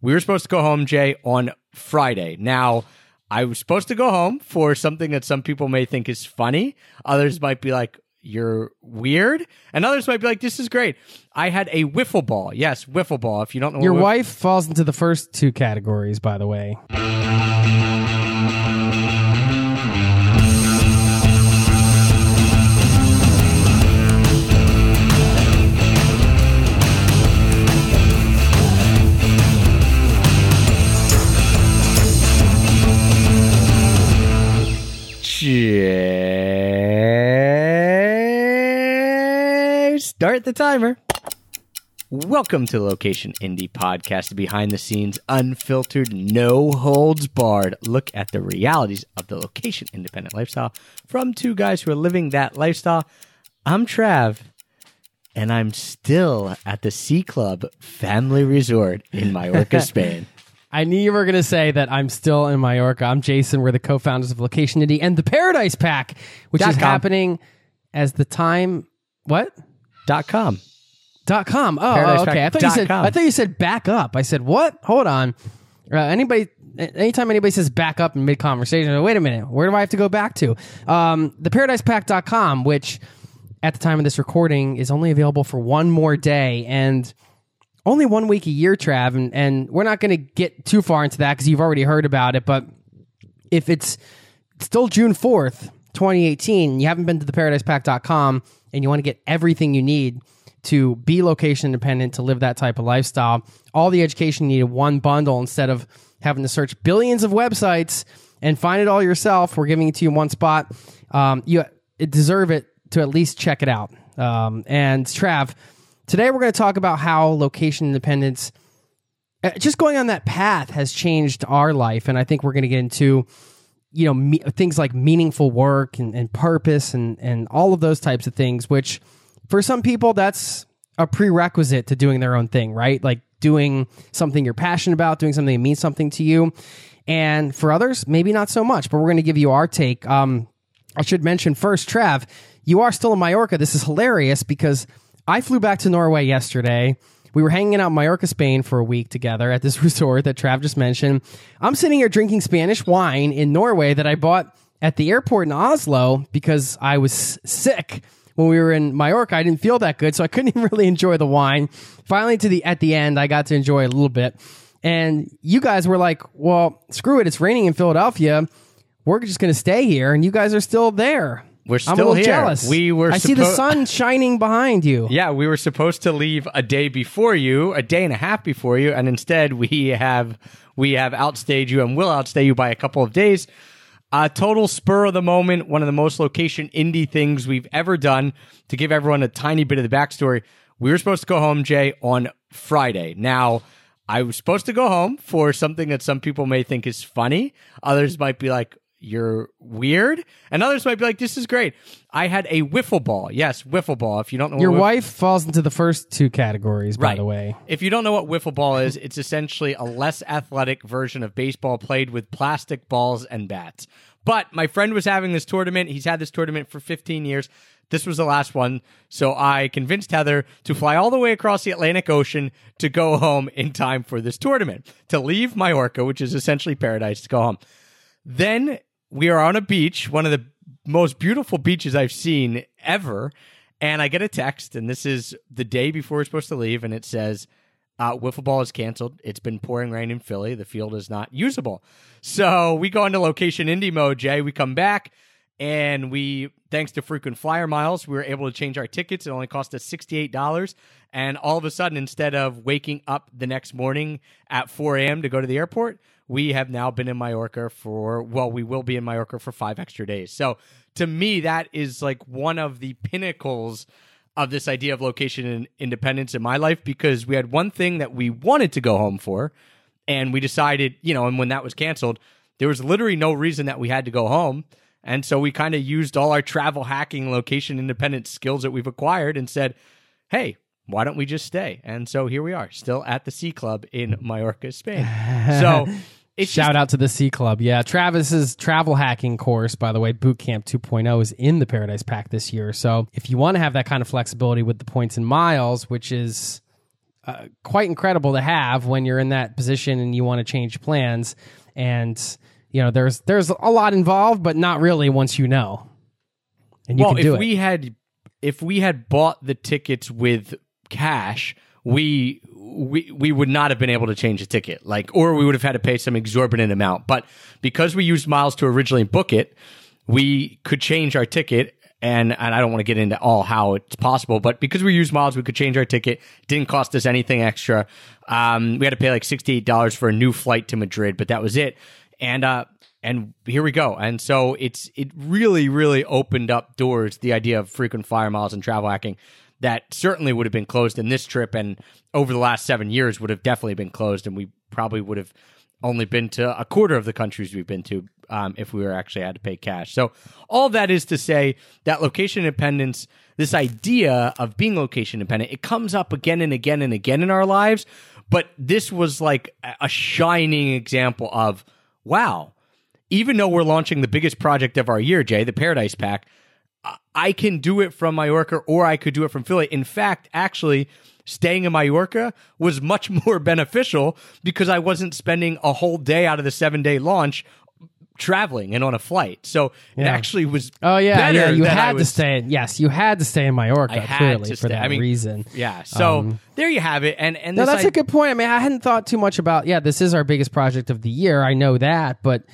We were supposed to go home, Jay, on Friday. Now, I was supposed to go home for something that some people may think is funny. Others might be like, you're weird. And others might be like, this is great. I had a wiffle ball. Yes, wiffle ball. If you don't know Your wife falls into the first two categories, by the way. Start the timer. Welcome to Location Indie Podcast, behind the scenes, unfiltered, no holds barred. Look at the realities of the location independent lifestyle from two guys who are living that lifestyle. I'm Trav, and I'm still at the Sea Club Family Resort in Mallorca, Spain. I knew you were going to say that I'm still in Mallorca. I'm Jason. We're the co-founders of Location Indie and the Paradise Pack, which Dot is com. happening as the time. What? Dot com. Dot com. Oh, Paradise okay. I thought you dot said. com. I thought you said back up. I said what? Hold on. Uh, anybody? Anytime anybody says back up in mid conversation, like, wait a minute. Where do I have to go back to? Um, the ParadisePack.com, which at the time of this recording is only available for one more day and only one week a year, Trav. And, and we're not going to get too far into that because you've already heard about it. But if it's still June 4th, 2018, you haven't been to the paradisepack.com and you want to get everything you need to be location independent, to live that type of lifestyle, all the education you need in one bundle instead of having to search billions of websites and find it all yourself. We're giving it to you in one spot. Um, you deserve it to at least check it out. Um, and Trav, today we're going to talk about how location independence uh, just going on that path has changed our life and i think we're going to get into you know me, things like meaningful work and, and purpose and and all of those types of things which for some people that's a prerequisite to doing their own thing right? Like doing something you're passionate about doing something that means something to you. And for others maybe not so much but we're going to give you our take. Um i should mention first trav you are still in mallorca. This is hilarious because i flew back to norway yesterday we were hanging out in Mallorca, Spain for a week together at this resort that Trav just mentioned. I'm sitting here drinking Spanish wine in Norway that I bought at the airport in Oslo because I was sick when we were in Mallorca. I didn't feel that good, so I couldn't even really enjoy the wine. Finally, to the at the end, I got to enjoy a little bit. And you guys were like, "Well, screw it. It's raining in Philadelphia. We're just going to stay here." And you guys are still there. We're I'm a still little here. jealous. We were I see the suppo- sun shining behind you. Yeah, we were supposed to leave a day before you, a day and a half before you, and instead we have we have outstayed you and will outstay you by a couple of days. A total spur of the moment, one of the most location indie things we've ever done. To give everyone a tiny bit of the backstory, we were supposed to go home, Jay, on Friday. Now, I was supposed to go home for something that some people may think is funny. Others might be like, you're weird. And others might be like, this is great. I had a wiffle ball. Yes, wiffle ball. If you don't know Your what wife falls into the first two categories, by Right. the way. If you don't know what wiffle ball is, it's essentially a less athletic version of baseball played with plastic balls and bats. But my friend was having this tournament. He's had this tournament for 15 years. This was the last one. So I convinced Heather to fly all the way across the Atlantic Ocean to go home in time for this tournament, to leave Mallorca, which is essentially paradise, to go home. Then we are on a beach, one of the most beautiful beaches I've seen ever. And I get a text, and this is the day before we're supposed to leave, and it says, uh, wiffle ball is canceled. It's been pouring rain in Philly. The field is not usable. So we go into location indie mode, Jay. We come back, and we, thanks to frequent flyer miles, we were able to change our tickets. It only cost us $68. And all of a sudden, instead of waking up the next morning at 4 a.m. to go to the airport, we have now been in Mallorca for, well, we will be in Mallorca for five extra days. So to me, that is like one of the pinnacles of this idea of location and independence in my life because we had one thing that we wanted to go home for. And we decided, you know, and when that was canceled, there was literally no reason that we had to go home. And so we kind of used all our travel hacking, location independent skills that we've acquired and said, hey, why don't we just stay? And so here we are, still at the Sea Club in Mallorca, Spain. So it's Shout just- out to the Sea Club. Yeah, Travis's travel hacking course, by the way, Bootcamp 2.0 is in the Paradise Pack this year. So if you want to have that kind of flexibility with the points and miles, which is uh, quite incredible to have when you're in that position and you want to change plans. And you know, there's there's a lot involved, but not really once you know. And you well, can do if it. we had if we had bought the tickets with cash, we we we would not have been able to change the ticket. Like or we would have had to pay some exorbitant amount. But because we used miles to originally book it, we could change our ticket and and I don't want to get into all how it's possible, but because we used miles, we could change our ticket. Didn't cost us anything extra. Um, we had to pay like sixty eight dollars for a new flight to Madrid, but that was it. And uh, and here we go. And so it's it really really opened up doors. The idea of frequent flyer miles and travel hacking that certainly would have been closed in this trip, and over the last seven years would have definitely been closed, and we probably would have only been to a quarter of the countries we've been to um, if we were actually had to pay cash. So all that is to say that location independence, this idea of being location independent, it comes up again and again and again in our lives. But this was like a shining example of wow. Even though we're launching the biggest project of our year, Jay, the Paradise Pack, I can do it from Mallorca or I could do it from Philly. In fact, actually, staying in Mallorca was much more beneficial because I wasn't spending a whole day out of the seven day launch traveling and on a flight. So it actually was. Oh yeah, better yeah. You had to stay. In, yes, you had to stay in Mallorca. I had clearly to for stay. that I mean, reason. Yeah. So Um, there you have it. And and No, this that's I- a good point. I mean, I hadn't thought too much about. Yeah, this is our biggest project of the year. I know that, but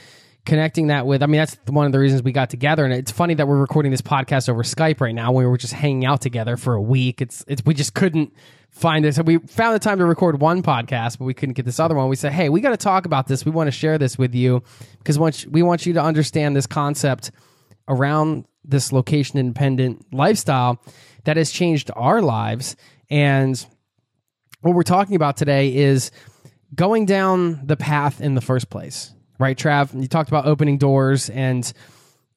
connecting that with, I mean, that's one of the reasons we got together. And it's funny that we're recording this podcast over Skype right now we were just hanging out together for a week. It's it's we just couldn't find this. We found the time to record one podcast, but we couldn't get this other one. We said, hey, we got to talk about this. We want to share this with you because once we want you to understand this concept around this location independent lifestyle that has changed our lives and what we're talking about today is going down the path in the first place, right, Trav? You talked about opening doors and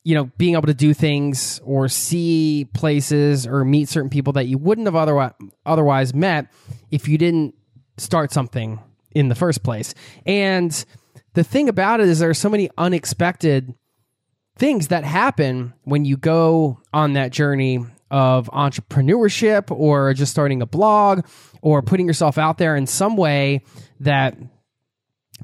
you know being able to do things or see places or meet certain people that you wouldn't have otherwise otherwise met if you didn't start something in the first place. And the thing about it is there are so many unexpected things that happen when you go on that journey of entrepreneurship or just starting a blog or putting yourself out there in some way that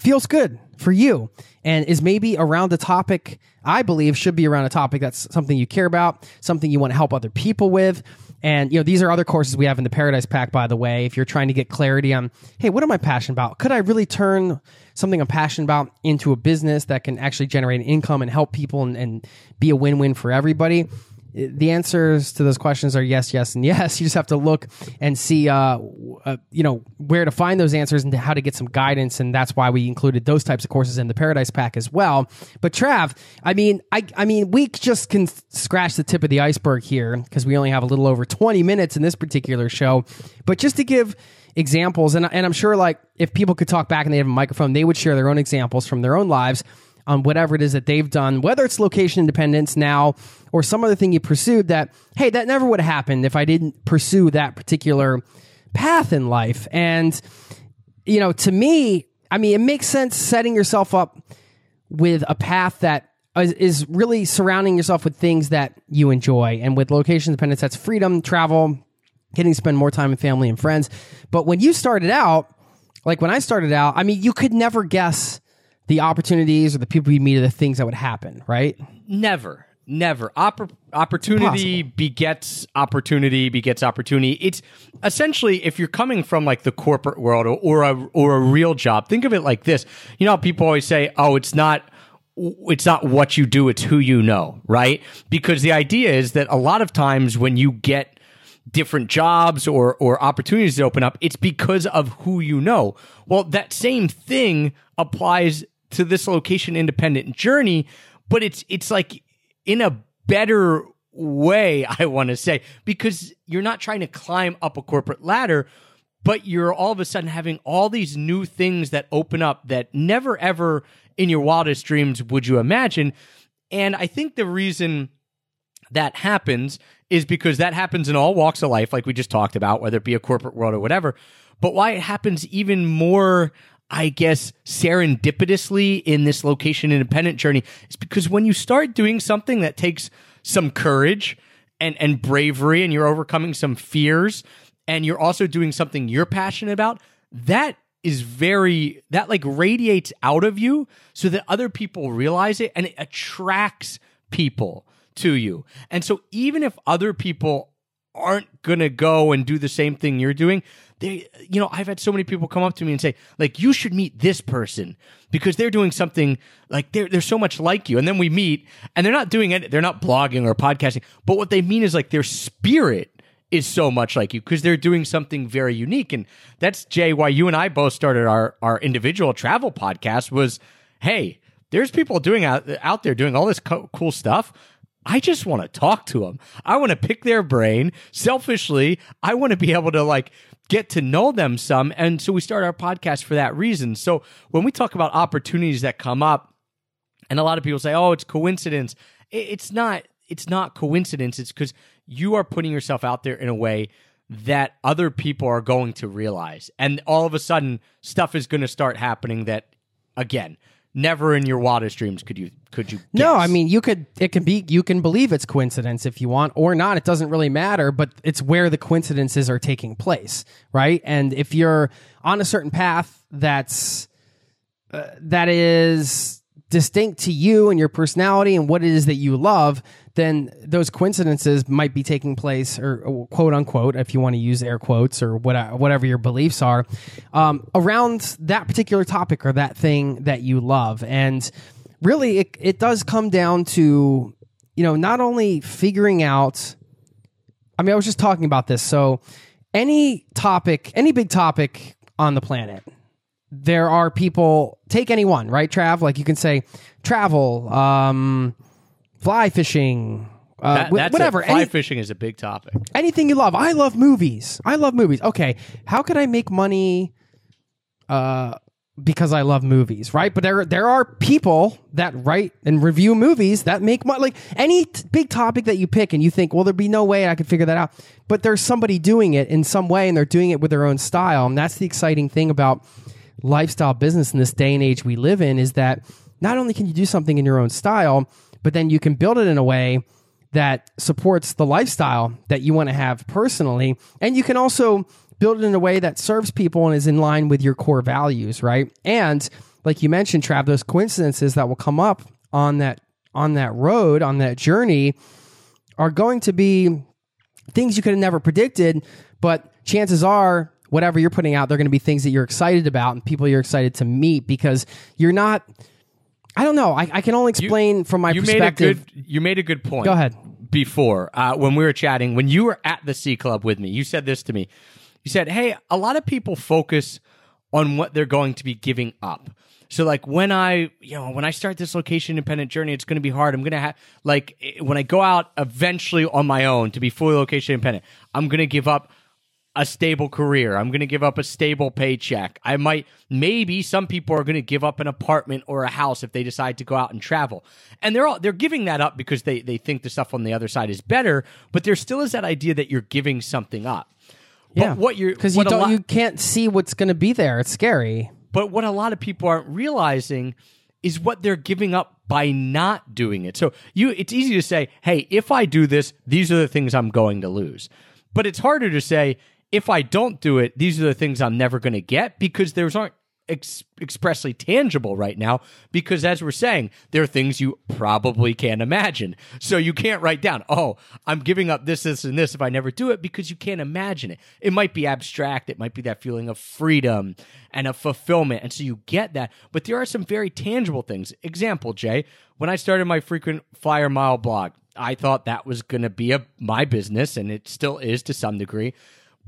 feels good for you and is maybe around a topic I believe should be around a topic that's something you care about, something you want to help other people with. And you know, these are other courses we have in the Paradise Pack, by the way. If you're trying to get clarity on, hey, what am I passionate about? Could I really turn something I'm passionate about into a business that can actually generate income and help people and, and be a win-win for everybody? The answers to those questions are yes, yes, and yes. You just have to look and see, uh, uh, you know, where to find those answers and how to get some guidance. And that's why we included those types of courses in the Paradise Pack as well. But Trav, I mean, I, I mean, we just can scratch the tip of the iceberg here because we only have a little over 20 minutes in this particular show. But just to give examples, and, and I'm sure like if people could talk back and they have a microphone, they would share their own examples from their own lives on whatever it is that they've done, whether it's location independence now or some other thing you pursued that, hey, that never would have happened if I didn't pursue that particular path in life. And, you know, to me, I mean, it makes sense setting yourself up with a path that is, is really surrounding yourself with things that you enjoy. And with location independence, that's freedom, travel, getting to spend more time with family and friends. But when you started out, like when I started out, I mean, you could never guess the opportunities or the people you meet or the things that would happen, right? Never, never. Oppor- opportunity begets opportunity begets opportunity. It's essentially if you're coming from like the corporate world or, or a or a real job. Think of it like this. You know, how people always say, "Oh, it's not." It's not what you do, it's who you know, right? Because the idea is that a lot of times when you get different jobs or or opportunities that open up, it's because of who you know. Well, that same thing applies to this location independent journey, but it's it's like in a better way, I want to say, because you're not trying to climb up a corporate ladder, but you're all of a sudden having all these new things that open up that never ever in your wildest dreams would you imagine. And I think the reason that happens is because that happens in all walks of life, like we just talked about, whether it be a corporate world or whatever. But why it happens even more, I guess, serendipitously in this location independent journey is because when you start doing something that takes some courage and, and bravery and you're overcoming some fears and you're also doing something you're passionate about, that is very that like radiates out of you so that other people realize it and it attracts people to you. And so even if other people aren't going to go and do the same thing you're doing, they you know, I've had so many people come up to me and say like you should meet this person because they're doing something like they're they're so much like you. And then we meet and they're not doing it, they're not blogging or podcasting, but what they mean is like their spirit is so much like you because they're doing something very unique. And that's Jay, why you and I both started our, our individual travel podcast was, hey, there's people doing out, out there doing all this co- cool stuff. I just want to talk to them. I want to pick their brain. Selfishly, I want to be able to like get to know them some. And so we start our podcast for that reason. So when we talk about opportunities that come up, and a lot of people say, "Oh, it's coincidence." It's not. It's not coincidence. It's because you are putting yourself out there in a way that other people are going to realize. And all of a sudden, stuff is going to start happening that, again, never in your wildest dreams could you could you No. I mean you could it can be you can believe it's coincidence if you want or not. It doesn't really matter, but it's where the coincidences are taking place, right? And if you're on a certain path that's uh, that is distinct to you and your personality and what it is that you love, then those coincidences might be taking place, or, quote unquote, if you want to use air quotes or what, whatever your beliefs are, um, around that particular topic or that thing that you love. And really, it, it does come down to, you know, not only figuring out, I mean, I was just talking about this. So, any topic, any big topic on the planet, there are people take any one right trav like you can say travel um fly fishing uh, That- whatever A, fly any- fishing is a big topic. anything you love i love movies i love movies okay how could i make money uh because I love movies, right? But there there are people that write and review movies that make money. Like any t- big topic that you pick, and you think, well, there'd be no way I could figure that out. But there's somebody doing it in some way, and they're doing it with their own style, and that's the exciting thing about lifestyle business in this day and age we live in is that not only can you do something in your own style, but then you can build it in a way that supports the lifestyle that you want to have personally. And you can also build it in a way that serves people and is in line with your core values, right? And like you mentioned, Trav, those coincidences that will come up on that on that road, on that journey, are going to be things you could have never predicted, but chances are whatever you're putting out, they're going to be things that you're excited about and people you're excited to meet because you're not. I don't know. I, I can only explain from my you made a perspective. good you made a good point. Go ahead. Before uh, when we were chatting, when you were at the Sea Club with me, you said this to me. You said, "Hey, a lot of people focus on what they're going to be giving up." So like when I, you know, when I start this location independent journey, it's going to be hard. I'm going to have like eh, when I go out eventually on my own to be fully location independent, I'm going to give up a stable career. I'm going to give up a stable paycheck. I might, maybe some people are going to give up an apartment or a house if they decide to go out and travel. And they're all, they're giving that up because they, they think the stuff on the other side is better, but there still is that idea that you're giving something up. But Yeah, what you're, because you don't, lot- you can't see what's going to be there. It's scary. but what a lot of people aren't realizing is what they're giving up by not doing it. So you it's easy to say, "Hey, if I do this, these are the things I'm going to lose." But it's harder to say, "If I don't do it, these are the things I'm never going to get" because those aren't ex- expressly tangible right now because as we're saying, there are things you probably can't imagine. So you can't write down, "Oh, I'm giving up this this and this if I never do it" because you can't imagine it. It might be abstract, it might be that feeling of freedom and of fulfillment. And so you get that. But there are some very tangible things. Example, Jay, when I started my frequent flyer mile blog, I thought that was going to be a my business and it still is to some degree.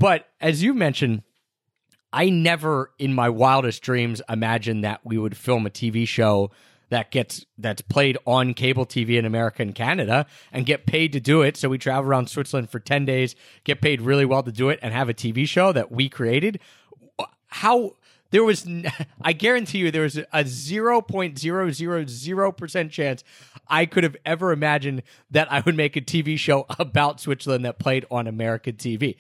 But as you mentioned, I never in my wildest dreams imagined that we would film a TV show that gets that's played on cable TV in America and Canada and get paid to do it. So we travel around Switzerland for 10 days, get paid really well to do it and have a TV show that we created. How there was I guarantee you there was a 0.000% chance I could have ever imagined that I would make a TV show about Switzerland that played on American TV.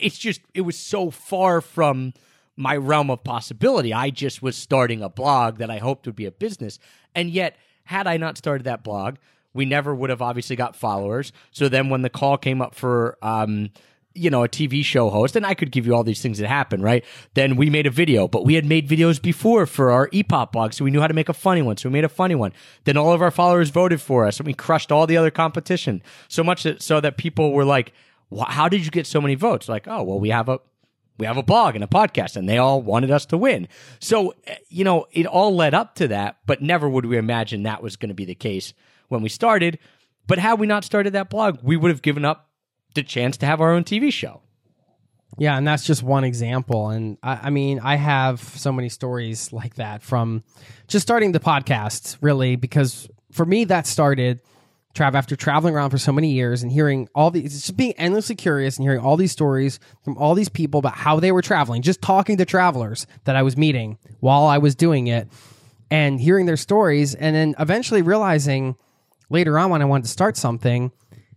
It's just it was so far from my realm of possibility. I just was starting a blog that I hoped would be a business. And yet, had I not started that blog, we never would have obviously got followers. So then when the call came up for um you know, a TV show host, and I could give you all these things that happen, right? Then we made a video, but we had made videos before for our EPOP blog, so we knew how to make a funny one. So we made a funny one. Then all of our followers voted for us, and we crushed all the other competition so much that, so that people were like, "How did you get so many votes?" Like, oh, well, we have a we have a blog and a podcast, and they all wanted us to win. So eh, you know, it all led up to that, but never would we imagine that was going to be the case when we started. But had we not started that blog, we would have given up the chance to have our own TV show. Yeah, and that's just one example. And I, I, mean, I have so many stories like that from just starting the podcast, really, because for me, that started. Trav, after traveling around for so many years and hearing all these, just being endlessly curious and hearing all these stories from all these people about how they were traveling, just talking to travelers that I was meeting while I was doing it and hearing their stories. And then eventually realizing later on when I wanted to start something,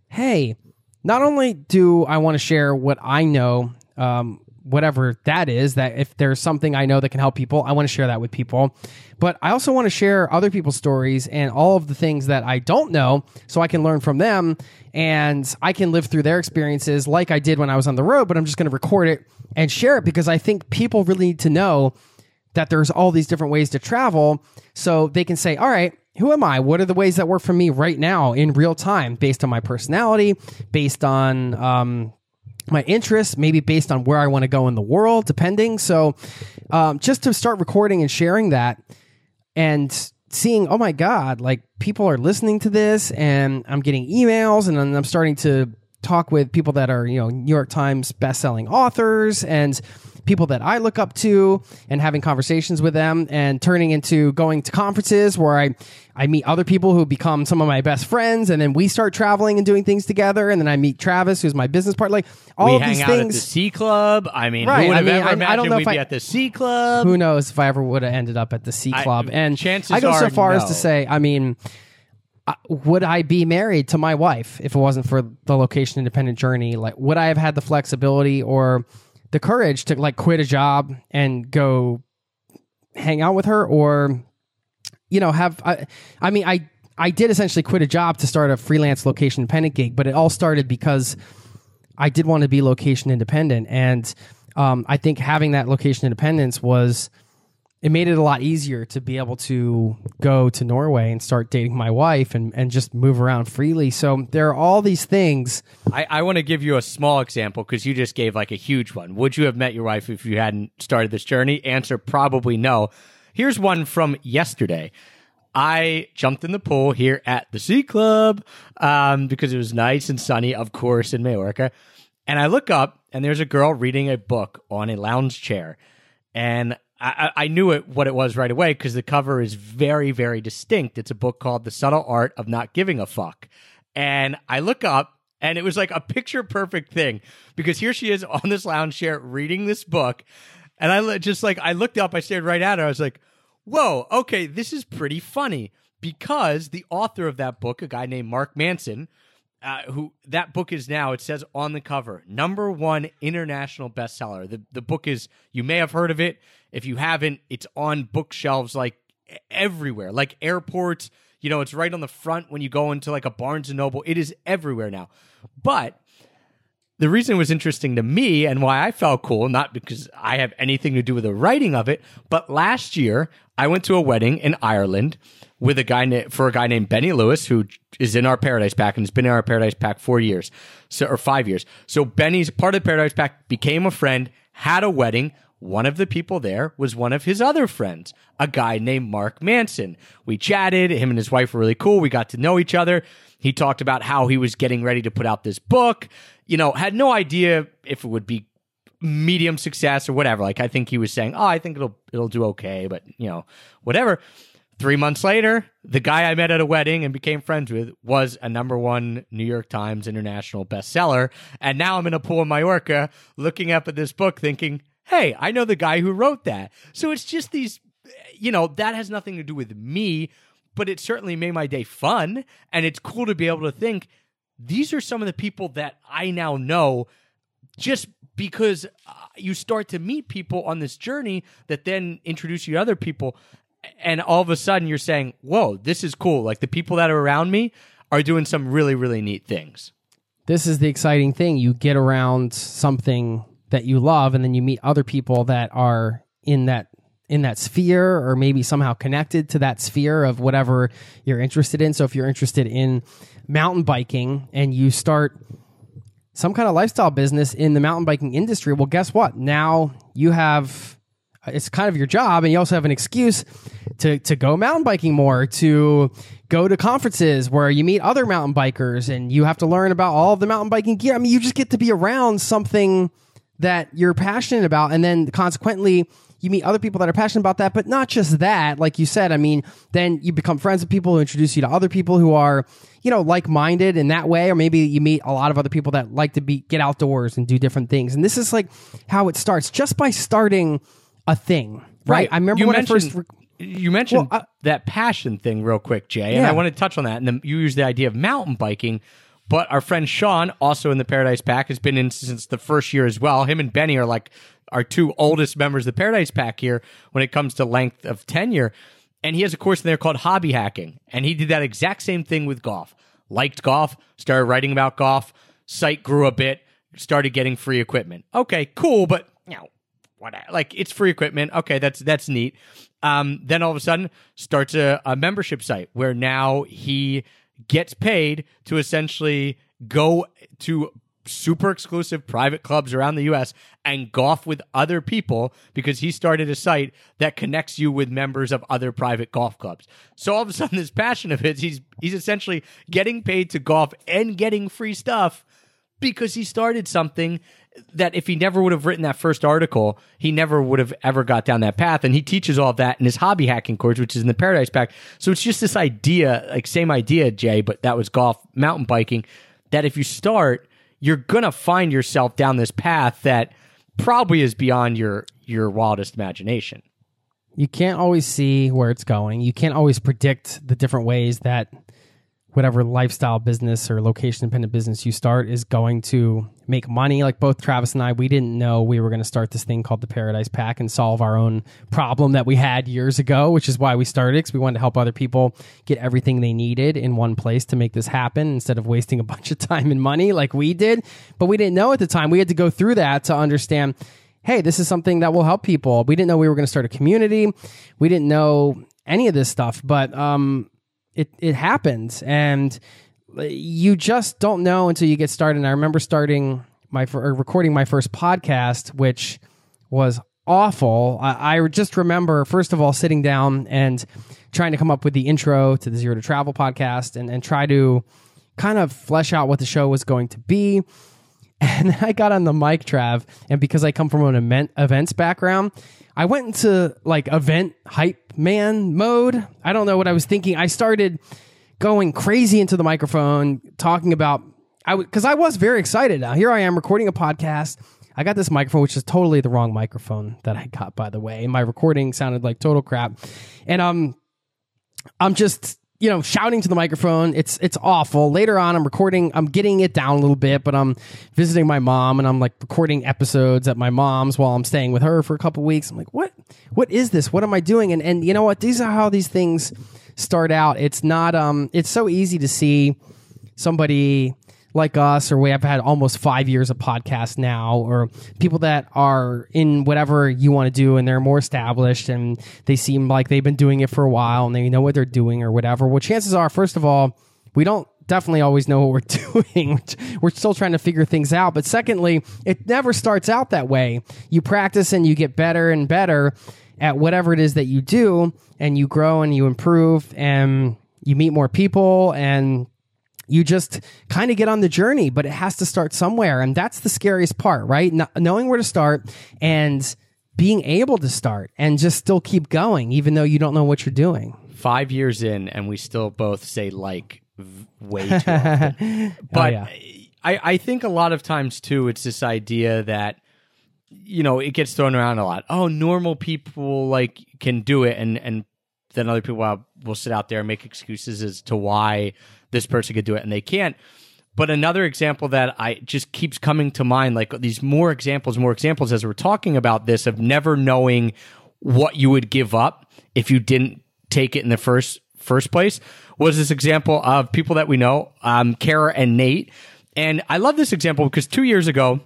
hey, not only do I want to share what I know, um, whatever that is, that if there's something I know that can help people, I want to share that with people. But I also want to share other people's stories and all of the things that I don't know so I can learn from them and I can live through their experiences like I did when I was on the road, but I'm just going to record it and share it because I think people really need to know that there's all these different ways to travel so they can say, all right, who am I? What are the ways that work for me right now in real time based on my personality, based on um, my interests, maybe based on where I want to go in the world, depending. So, um, just to start recording and sharing that and seeing, oh my God, like people are listening to this and I'm getting emails and I'm starting to talk with people that are, you know, New York Times best-selling authors and people that I look up to and having conversations with them and turning into going to conferences where I, I meet other people who become some of my best friends and then we start traveling and doing things together and then I meet Travis who's my business partner like all we of hang these out things at the Sea Club. I mean, Right, who would I have mean, ever I- I imagined don't know we'd if be I- at the Sea Club? who knows if I ever would have ended up at the C I- Club and chances I go so far as to say I mean uh, would I be married to my wife if it wasn't for the location independent journey? Like, would I have had the flexibility or the courage to like quit a job and go hang out with her, or you know, have I? I mean, I I did essentially quit a job to start a freelance location independent gig, but it all started because I did want to be location independent, and um, I think having that location independence was it made it a lot easier to be able to go to Norway and start dating my wife and, and just move around freely. So there are all these things. I, I want to give you a small example because you just gave like a huge one. Would you have met your wife if you hadn't started this journey? Answer probably no. Here's one from yesterday. I jumped in the pool here at the Sea Club um, because it was nice and sunny, of course, in Majorca. And I look up and there's a girl reading a book on a lounge chair. And I, I knew it what it was right away because the cover is very, very distinct. It's a book called The Subtle Art of Not Giving a Fuck. And I look up and it was like a picture perfect thing because here she is on this lounge chair reading this book. And I just like, I looked up, I stared right at her. I was like, whoa, okay, this is pretty funny because the author of that book, a guy named Mark Manson, uh, who that book is now, it says on the cover, number one international bestseller. The the book is you may have heard of it. If you haven't, it's on bookshelves like everywhere, like airports. You know, it's right on the front when you go into like a Barnes and Noble. It is everywhere now. But the reason it was interesting to me and why I felt cool, not because I have anything to do with the writing of it, but last year I went to a wedding in Ireland with a guy na- for a guy named Benny Lewis, who is in our Paradise Pack and has been in our Paradise Pack four years, so or five years. So Benny's part of the Paradise Pack, became a friend, had a wedding. One of the people there was one of his other friends, a guy named Mark Manson. We chatted. Him and his wife were really cool. We got to know each other. He talked about how he was getting ready to put out this book. You know, had no idea if it would be medium success or whatever. Like I think he was saying, "Oh, I think it'll it'll do okay," but you know, whatever. Three months later, the guy I met at a wedding and became friends with was a number one New York Times international bestseller. And now I'm in a pool in Mallorca looking up at this book thinking, hey, I know the guy who wrote that. So it's just these, you know, that has nothing to do with me, but it certainly made my day fun. And it's cool to be able to think these are some of the people that I now know just because uh, you start to meet people on this journey that then introduce you to other people and all of a sudden you're saying whoa this is cool like the people that are around me are doing some really really neat things this is the exciting thing. You get around something that you love, and then you meet other people that are in that in that sphere or maybe somehow connected to that sphere of whatever you're interested in. So if you're interested in mountain biking and you start some kind of lifestyle business in the mountain biking industry, well, guess what? Now you have it's kind of your job and you also have an excuse to to go mountain biking more, to go to conferences where you meet other mountain bikers and you have to learn about all of the mountain biking gear. I mean, you just get to be around something that you're passionate about and then consequently you meet other people that are passionate about that, but not just that. Like you said, I mean, then you become friends with people who introduce you to other people who are, you know, like minded in that way. Or maybe you meet a lot of other people that like to be, get outdoors and do different things. And this is like how it starts just by starting a thing, right? I remember you when I first, you mentioned Well, I- that passion thing real quick, Jay, and I want to touch on that. And then you use the idea of mountain biking, but our friend Sean, also in the Paradise Pack, has been in since the first year as well. Him and Benny are like our two oldest members of the Paradise Pack here when it comes to length of tenure. And he has a course in there called hobby hacking, and he did that exact same thing with golf. Liked golf, started writing about golf. Site grew a bit, started getting free equipment. Okay, cool, but you know, what like it's free equipment okay that's that's neat um, then all of a sudden starts a, a membership site where now he gets paid to essentially go to super exclusive private clubs around the US and golf with other people because he started a site that connects you with members of other private golf clubs. So all of a sudden this passion of his he's he's essentially getting paid to golf and getting free stuff because he started something that if he never would have written that first article, he never would have ever got down that path. And he teaches all of that in his hobby hacking course, which is in the Paradise Pack. So it's just this idea, like same idea, Jay, but that was golf, mountain biking, that if you start, you're gonna find yourself down this path that probably is beyond your your wildest imagination. you can't always see where it's going. You can't always predict the different ways that whatever lifestyle business or location dependent business you start is going to make money. Like both Travis and I, we didn't know we were going to start this thing called the Paradise Pack and solve our own problem that we had years ago, which is why we started because we wanted to help other people get everything they needed in one place to make this happen instead of wasting a bunch of time and money like we did. But we didn't know at the time. We had to go through that to understand hey, this is something that will help people. We didn't know we were going to start a community. We didn't know any of this stuff, but um, it it happens, and uh, you just don't know until you get started. And I remember starting my or recording my first podcast, which was awful. I, I just remember first of all sitting down and trying to come up with the intro to the Zero to Travel podcast, and and try to kind of flesh out what the show was going to be. And I got on the mic, Trav, and because I come from an event, events background, I went into like event hype man mode. I don't know what I was thinking. I started going crazy into the microphone, talking about I because I was very excited. Now here I am recording a podcast. I got this microphone, which is totally the wrong microphone that I got, by the way. My recording sounded like total crap, and um, I'm just you know shouting to the microphone. It's it's awful. Later on, I'm recording. I'm getting it down a little bit, but I'm visiting my mom and I'm like recording episodes at my mom's while I'm staying with her for a couple weeks. I'm like, what what is this? What am I doing? And and you know what? These are how these things start out. It's not um. It's so easy to see somebody like us, or we have had almost five years of podcast now, or people that are in whatever you want to do and they're more established and they seem like they've been doing it for a while and they know what they're doing or whatever. Well, chances are, first of all, we don't definitely always know what we're doing. we're still trying to figure things out. But secondly, it never starts out that way. You practice and you get better and better at whatever it is that you do, and you grow and you improve and you meet more people and you just kind of get on the journey, but it has to start somewhere. And that's the scariest part, right? Kn- knowing where to start and being able to start and just still keep going, even though you don't know what you're doing. Five years in, and we still both say like v- way too often. Oh, but yeah. I, I think a lot of times too, it's this idea that you know it gets thrown around a lot. Oh, normal people like can do it, and and then other people will, will sit out there and make excuses as to why this person could do it and they can't. But another example that I just keeps coming to mind, like these more examples, more examples as we're talking about this of never knowing what you would give up if you didn't take it in the first first place, was this example of people that we know, um, Kara and Nate. And I love this example because two years ago,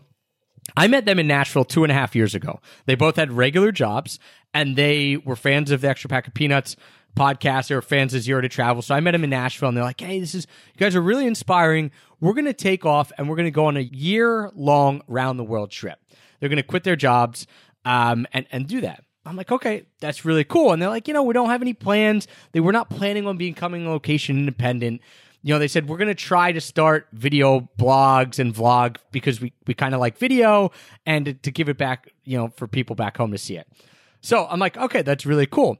I met them in Nashville two and a half years ago. They both had regular jobs and they were fans of the Extra Pack of Peanuts podcast. They were fans of Zero to Travel. So I met him in Nashville and they're like, hey, this is, you guys are really inspiring. We're going to take off and we're going to go on a year long round the world trip. They're going to quit their jobs um, and, and do that. I'm like, okay, that's really cool. And they're like, you know, we don't have any plans. They were not planning on becoming location independent you know, they said we're going to try to start video blogs and vlog because we, we kind of like video and to, to, give it back, you know, for people back home to see it. So I'm like, okay, that's really cool.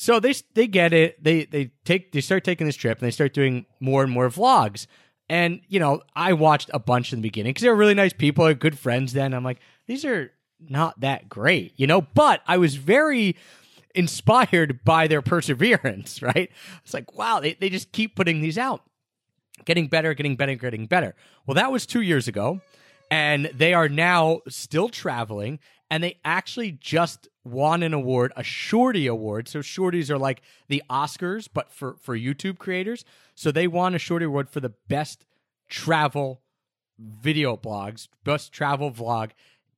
So they they get it. They they take they start taking this trip and they start doing more and more vlogs. And you know, I watched a bunch in the beginning because they were really nice people, they're good friends. Then I'm like, these are not that great, you know. But I was very inspired by their perseverance. Right? It's like, wow, they they just keep putting these out getting better, getting better, getting better. Well, that was two years ago, and they are now still traveling, and they actually just won an award, a Shorty Award. So Shorties are like the Oscars, but for for YouTube creators. So they won a Shorty Award for the best travel video blogs, best travel vlog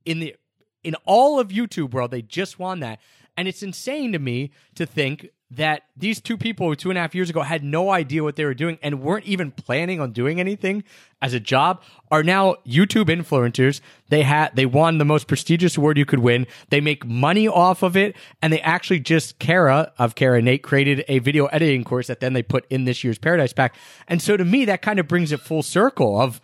in the in all of YouTube world. They just won that. And it's insane to me to think that these two people two and a half years ago had no idea what they were doing and weren't even planning on doing anything as a job are now YouTube influencers. They had they won the most prestigious award you could win. They make money off of it, and they actually just Kara of Kara Nate created a video editing course that then they put in this year's Paradise Pack. And so to me, that kind of brings it full circle of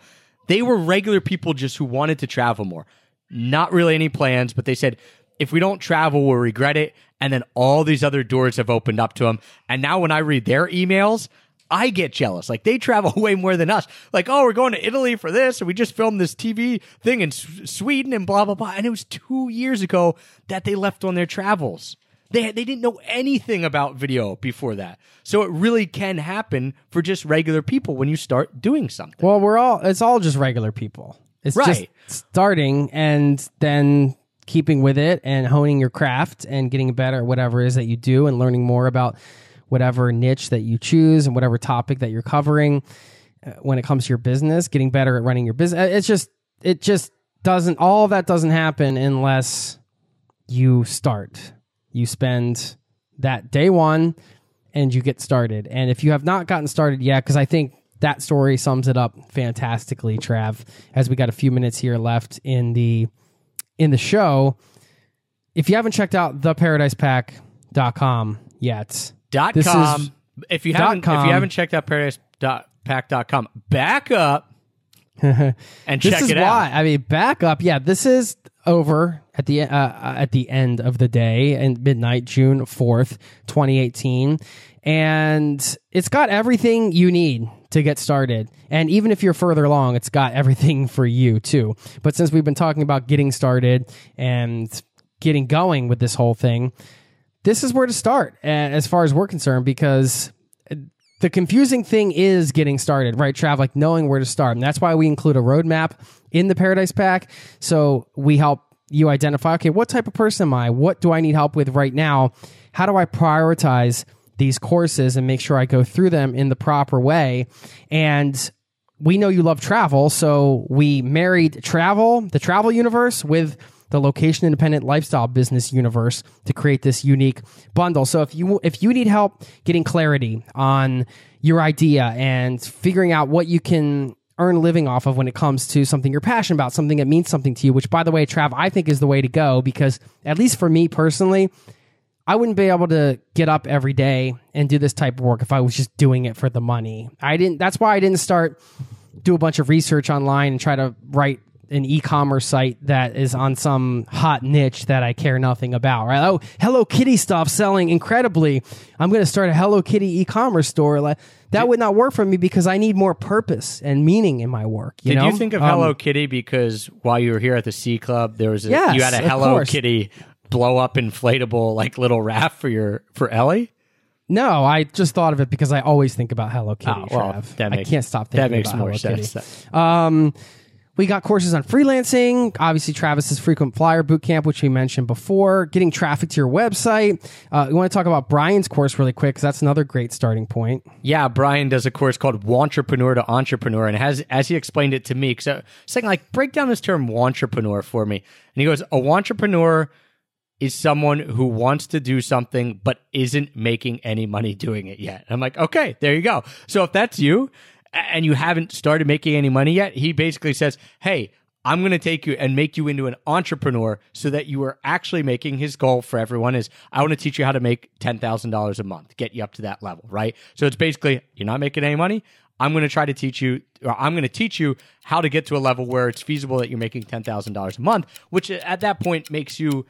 they were regular people just who wanted to travel more. Not really any plans, but they said if we don't travel, we'll regret it. And then all these other doors have opened up to them. And now when I read their emails, I get jealous. Like they travel way more than us. Like, oh, we're going to Italy for this, and we just filmed this TV thing in S- Sweden and blah blah blah. And it was two years ago that they left on their travels. They they didn't know anything about video before that. So it really can happen for just regular people when you start doing something. Well, we're all it's all just regular people. It's Right. just starting and then keeping with it and honing your craft and getting better at whatever it is that you do and learning more about whatever niche that you choose and whatever topic that you're covering uh, when it comes to your business, getting better at running your business. It's just it just doesn't all that doesn't happen unless you start. You spend that day one and you get started. And if you have not gotten started yet, because I think that story sums it up fantastically, Trav, as we got a few minutes here left in the in the show. If you haven't checked out theparadisepack.com yet, Dot This com. is- if you haven't if you haven't checked out paradise.pack.com, back up and this check is it why. out. I mean, back up. Yeah, this is over at the uh, uh, at the end of the day and midnight, June fourth, twenty eighteen, and it's got everything you need to get started. And even if you're further along, it's got everything for you too. But since we've been talking about getting started and getting going with this whole thing, this is where to start as far as we're concerned because the confusing thing is getting started, right, Trav? Like knowing where to start. And that's why we include a roadmap in the Paradise Pack. So we help you identify, okay, what type of person am I? What do I need help with right now? How do I prioritize these courses and make sure I go through them in the proper way? And we know you love travel, so we married travel, the travel universe, with the location independent lifestyle business universe to create this unique bundle. So if you if you need help getting clarity on your idea and figuring out what you can earn a living off of when it comes to something you're passionate about, something that means something to you, which by the way, Trav, I think is the way to go because at least for me personally, I wouldn't be able to get up every day and do this type of work if I was just doing it for the money. I didn't that's why I didn't start do a bunch of research online and try to write an e-commerce site that is on some hot niche that I care nothing about, right? Oh, Hello Kitty stuff selling incredibly. I'm going to start a Hello Kitty e-commerce store. Like that would not work for me because I need more purpose and meaning in my work. You Did know? you think of Um, Hello Kitty because while you were here at the Sea Club, there was a, Yes, you had a Hello. Kitty blow up inflatable like little raft for your for Ellie? No, I just thought of it because I always think about Hello Kitty. Oh, well, Trav. that I can't stop thinking That makes about more Hello sense. Kitty. Um, We got courses on freelancing, obviously Travis's frequent flyer bootcamp, which we mentioned before, getting traffic to your website. Uh, we want to talk about Brian's course really quick because that's another great starting point. Yeah, Brian does a course called Wantrepreneur to Entrepreneur, and has as he explained it to me, because I was saying like break down this term wantrepreneur for me, and he goes, a wantrepreneur is someone who wants to do something but isn't making any money doing it yet. I'm like, okay, there you go. So if that's you and you haven't started making any money yet, he basically says, hey, I'm going to take you and make you into an entrepreneur so that you are actually making his goal for everyone is I want to teach you how to make $10,000 a month, get you up to that level, right? So it's basically you're not making any money. I'm going to try to teach you, or I'm going to teach you how to get to a level where it's feasible that you're making $10,000 a month, which at that point makes you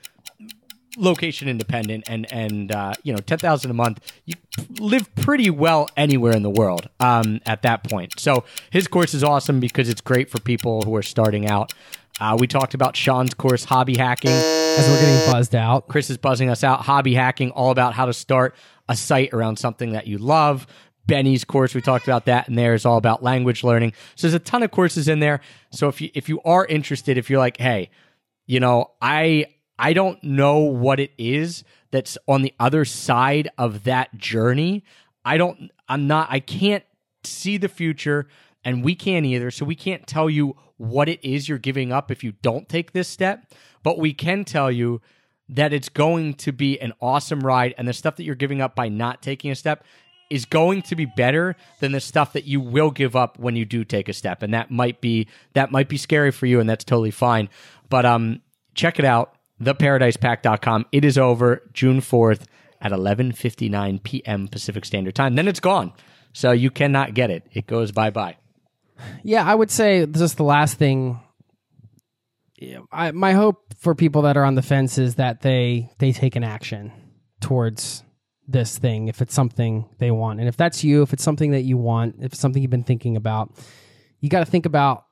location independent and and uh, you know ten thousand a month, you live pretty well anywhere in the world um, at that point. So his course is awesome because it's great for people who are starting out. Uh, we talked about Sean's course, hobby hacking. As we're getting buzzed out, Chris is buzzing us out. Hobby hacking, all about how to start a site around something that you love. Benny's course, we talked about that, and there is all about language learning. So there's a ton of courses in there. So if you if you are interested, if you're like, hey, you know, I I don't know what it is that's on the other side of that journey. I don't, I'm not, I can't see the future and we can't either. So we can't tell you what it is you're giving up if you don't take this step, but we can tell you that it's going to be an awesome ride and the stuff that you're giving up by not taking a step is going to be better than the stuff that you will give up when you do take a step and that might be that might be scary for you and that's totally fine but um check it out theparadisepack.com. It is over June 4th at 11:59 p.m. Pacific Standard Time. Then it's gone. So you cannot get it. It goes bye-bye. Yeah, I would say just the last thing I, my hope for people that are on the fence is that they they take an action towards this thing if it's something they want. And if that's you, if it's something that you want, if it's something you've been thinking about, you got to think about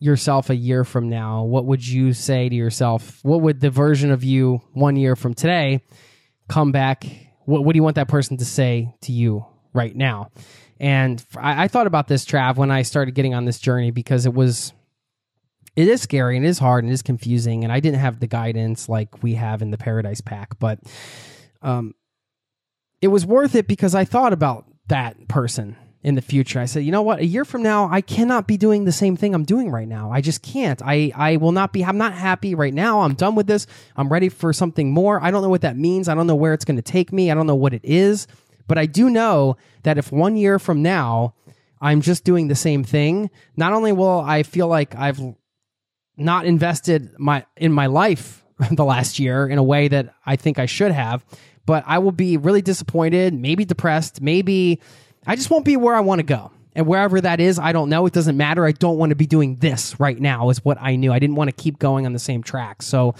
yourself a year from now, what would you say to yourself? What would the version of you one year from today come back? What, what do you want that person to say to you right now? And I, I thought about this, Trav, when I started getting on this journey because it was, it is scary and it is hard and it is confusing. And I didn't have the guidance like we have in the Paradise Pack, but um, it was worth it because I thought about that person in the future. I said, you know what? A year from now, I cannot be doing the same thing I'm doing right now. I just can't. I, I will not be, I'm not happy right now. I'm done with this. I'm ready for something more. I don't know what that means. I don't know where it's going to take me. I don't know what it is. But I do know that if one year from now, I'm just doing the same thing, not only will I feel like I've not invested my in my life the last year in a way that I think I should have, but I will be really disappointed, maybe depressed, maybe I just won't be where I want to go. And wherever that is, I don't know. It doesn't matter. I don't want to be doing this right now, is what I knew. I didn't want to keep going on the same track. So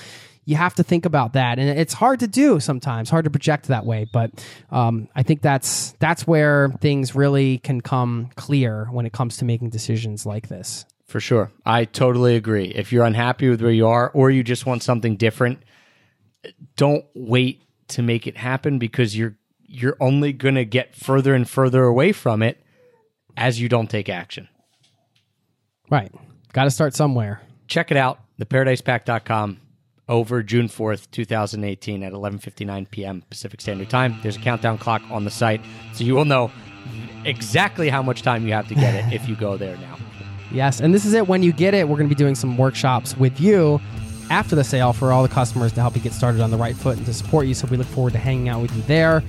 you have to think about that. And it's hard to do sometimes, hard to project that way. But um, I think that's that's where things really can come clear when it comes to making decisions like this. For sure. I totally agree. If you're unhappy with where you are or you just want something different, don't wait to make it happen because you're you're only going to get further and further away from it as you don't take action. Right. Got to start somewhere. Check it out, theparadisepack.com over June 4th, 2018 at 11:59 p.m. Pacific Standard Time. There's a countdown clock on the site, so you will know exactly how much time you have to get it if you go there now. Yes, and this is it when you get it. We're going to be doing some workshops with you after the sale for all the customers to help you get started on the right foot and to support you. So we look forward to hanging out with you there.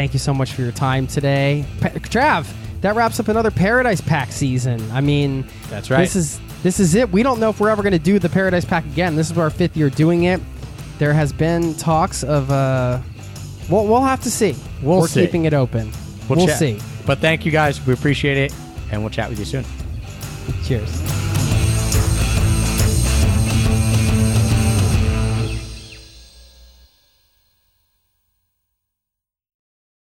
Thank you so much for your time today. Pa- Trav, that wraps up another Paradise Pack season. I mean, that's right. This is this is it. We don't know if we're ever going to do the Paradise Pack again. This is our fifth year doing it. There has been talks of uh, we'll, we'll have to see. We'll we're see. keeping it open. We'll, we'll see. But thank you guys. We appreciate it, and we'll chat with you soon. Cheers.